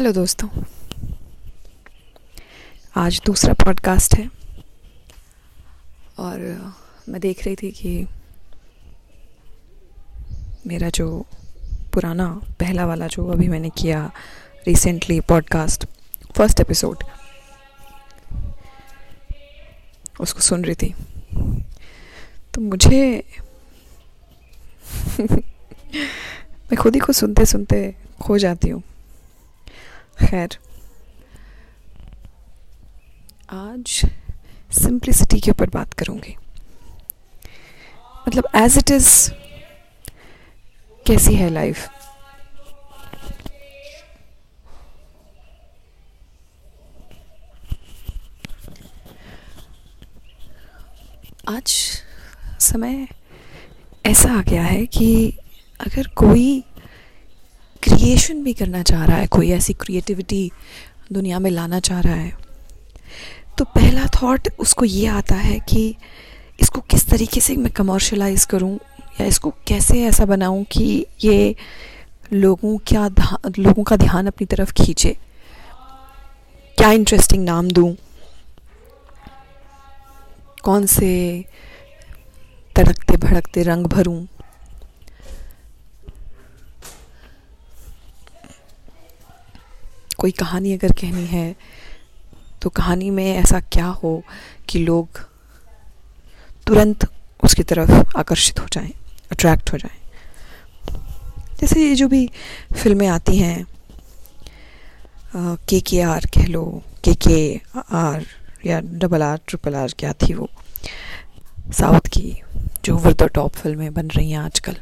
Hello दोस्तों। आज दूसरा पॉडकास्ट है। और मैं देख रही थी कि मेरा जो पुराना, पहला वाला जो अभी मैंने किया रिसेंटली पॉडकास्ट फ़र्स्ट एपिसोड उसको सुन रही थी। तो मुझे मैं खुद ही को सुनते सुनते खो जाती हूँ। खैर। आज सिंप्लिसिटी के ऊपर बात करूँगी। मतलब एज इट इज़ कैसी है लाइफ आज समय ऐसा आ गया है कि अगर कोई क्रिएशन भी करना चाह रहा है, कोई ऐसी क्रिएटिविटी दुनिया में लाना चाह रहा है। तो पहला थॉट उसको ये आता है कि इसको किस तरीके से मैं कमर्शलाइज करूँ, या इसको कैसे ऐसा बनाऊँ कि ये लोगों क्या लोगों का ध्यान अपनी तरफ़ खींचे। क्या इंटरेस्टिंग नाम दूँ? कौन से तड़कते भड़कते रंग भरूं? कोई कहानी अगर कहनी है तो कहानी में ऐसा क्या हो कि लोग तुरंत उसकी तरफ़ आकर्षित हो जाएँ अट्रैक्ट हो जाएँ? जैसे ये जो भी फ़िल्में आती हैं के के आर कह लो के के आर या डबल आर ट्रिपल आर क्या थी वो? साउथ की जो ओवर द टॉप फ़िल्में बन रही हैं आजकल।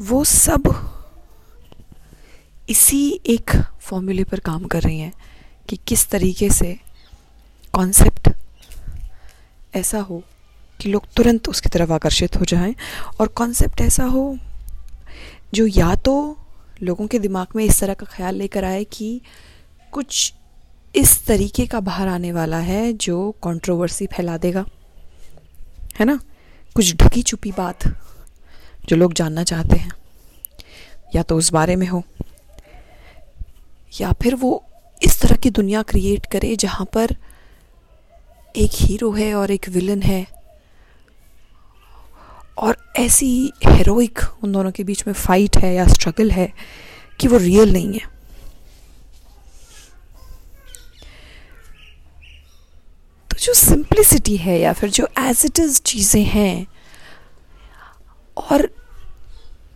वो सब इसी एक फॉर्मूले पर काम कर रही हैं कि किस तरीके से कॉन्सेप्ट ऐसा हो कि लोग तुरंत उसकी तरफ़ आकर्षित हो जाएँ और कॉन्सेप्ट ऐसा हो जो या तो लोगों के दिमाग में इस तरह का ख्याल लेकर आए कि कुछ इस तरीके का बाहर आने वाला है जो कंट्रोवर्सी फैला देगा। है ना? कुछ ढकी छुपी बात जो लोग जानना चाहते हैं। या तो उस बारे में हो। या फिर वो इस तरह की दुनिया क्रिएट करे जहाँ पर एक हीरो है और एक विलन है। और ऐसी हेरोइक उन दोनों के बीच में फाइट है या स्ट्रगल है कि वो रियल नहीं है। तो जो सिंप्लिसिटी है या फिर जो एज इट इज़ चीज़ें हैं और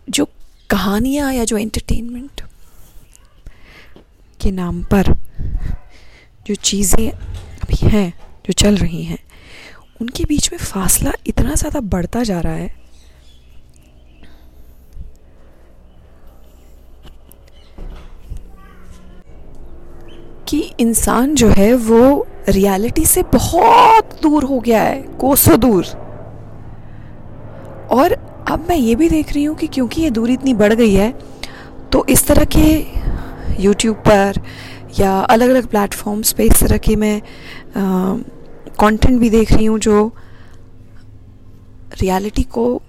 जो कहानियाँ या जो एंटरटेनमेंट के नाम पर जो चीज़ें अभी हैं, जो चल रही हैं, उनके बीच में फासला इतना ज़्यादा बढ़ता जा रहा है। कि इंसान जो है, वो रियलिटी से बहुत दूर हो गया है, कोसों दूर। और अब मैं ये भी देख रही हूँ कि क्योंकि ये दूरी इतनी बढ़ गई है तो इस तरह के यूट्यूब पर या अलग अलग प्लेटफॉर्म्स पे इस तरह की मैं कंटेंट भी देख रही हूँ जो रियलिटी को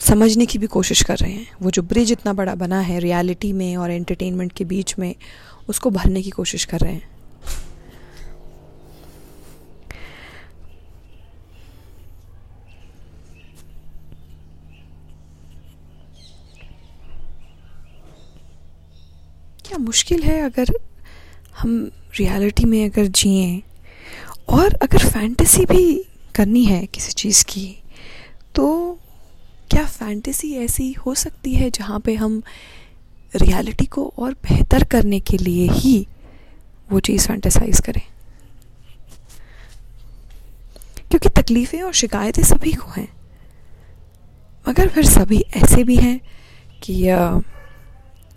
समझने की भी कोशिश कर रहे हैं। वो जो ब्रिज इतना बड़ा बना है रियलिटी में और एंटरटेनमेंट के बीच में, उसको भरने की कोशिश कर रहे हैं। क्या मुश्किल है अगर हम रियलिटी में अगर जिए? और अगर फैंटेसी भी करनी है किसी चीज़ की तो क्या फैंटेसी ऐसी हो सकती है जहाँ पे हम रियलिटी को और बेहतर करने के लिए ही वो चीज़ फैंटेसाइज करें? क्योंकि तकलीफ़ें और शिकायतें सभी को हैं। मगर फिर सभी ऐसे भी हैं कि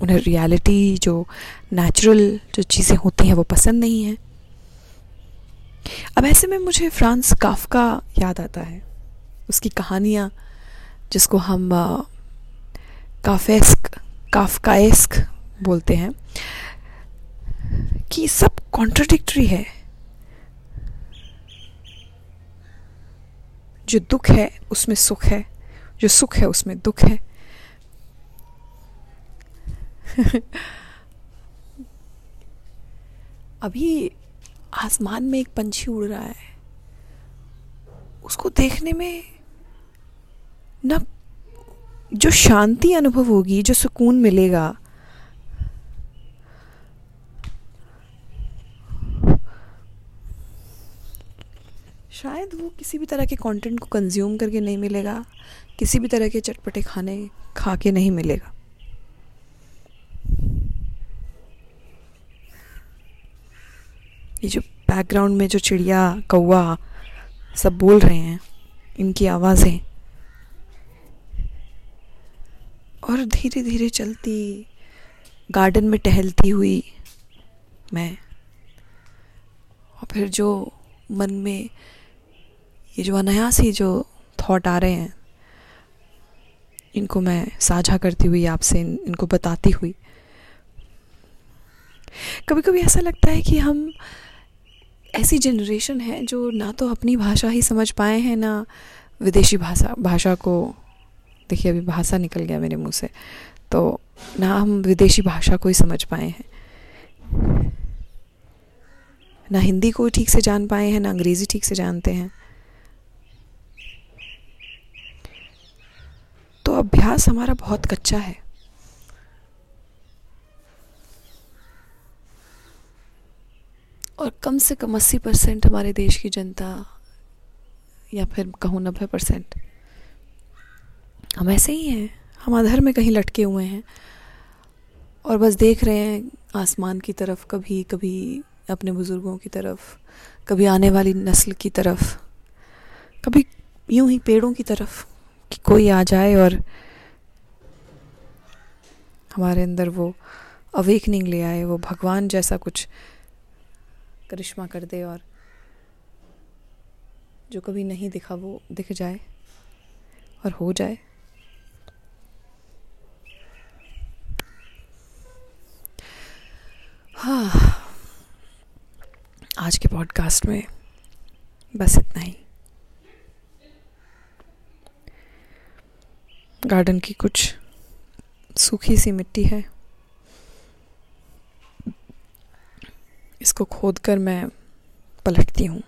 उन्हें रियलिटी जो नेचुरल जो चीज़ें होती हैं वो पसंद नहीं है। अब ऐसे में मुझे फ्रांस काफका याद आता है। उसकी कहानियाँ जिसको हम काफेस्क, काफकाएस्क बोलते हैं, कि सब कॉन्ट्रडिक्टरी है। जो दुख है, उसमें सुख है। जो सुख है, उसमें दुख है। अभी आसमान में एक पंछी उड़ रहा है। उसको देखने में न जो शांति अनुभव होगी, जो सुकून मिलेगा, शायद वो किसी भी तरह के कंटेंट को कंज्यूम करके नहीं मिलेगा, किसी भी तरह के चटपटे खाने खा के नहीं मिलेगा। ये जो बैकग्राउंड में जो चिड़िया कौआ सब बोल रहे हैं इनकी आवाज़ें। और धीरे धीरे चलती गार्डन में टहलती हुई मैं। और फिर जो मन में ये जो अनायास जो थॉट आ रहे हैं इनको मैं साझा करती हुई आपसे इन, इनको बताती हुई। कभी कभी ऐसा लगता है कि हम ऐसी जनरेशन है जो ना तो अपनी भाषा ही समझ पाए हैं, ना विदेशी भाषा भाषा को, देखिए अभी भाषा निकल गया मेरे मुँह से तो ना हम विदेशी भाषा को ही समझ पाए हैं। ना हिंदी को ठीक से जान पाए हैं, ना अंग्रेज़ी ठीक से जानते हैं। तो अभ्यास हमारा बहुत कच्चा है। और कम से कम अस्सी परसेंट हमारे देश की जनता या फिर कहूँ नब्बे परसेंट। हम ऐसे ही हैं। हम अधर में कहीं लटके हुए हैं और बस देख रहे हैं आसमान की तरफ़, कभी कभी अपने बुज़ुर्गों की तरफ़, कभी आने वाली नस्ल की तरफ़, कभी यूँ ही पेड़ों की तरफ़ कि कोई आ जाए और हमारे अंदर वो अवेकनिंग ले आए, वो भगवान जैसा कुछ करिश्मा कर दे और जो कभी नहीं दिखा वो दिख जाए और हो जाए। हाँ आज के पॉडकास्ट में बस इतना ही। गार्डन की कुछ सूखी सी मिट्टी है। इसको खोद कर मैं पलटती हूँ।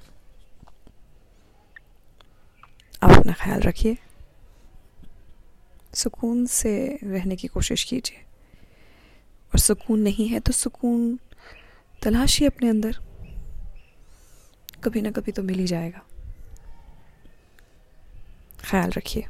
आप अपना ख्याल रखिए। सुकून से रहने की कोशिश कीजिए। और सुकून नहीं है तो सुकून तलाशिए अपने अंदर। कभी ना कभी तो मिल ही जाएगा। ख्याल रखिए।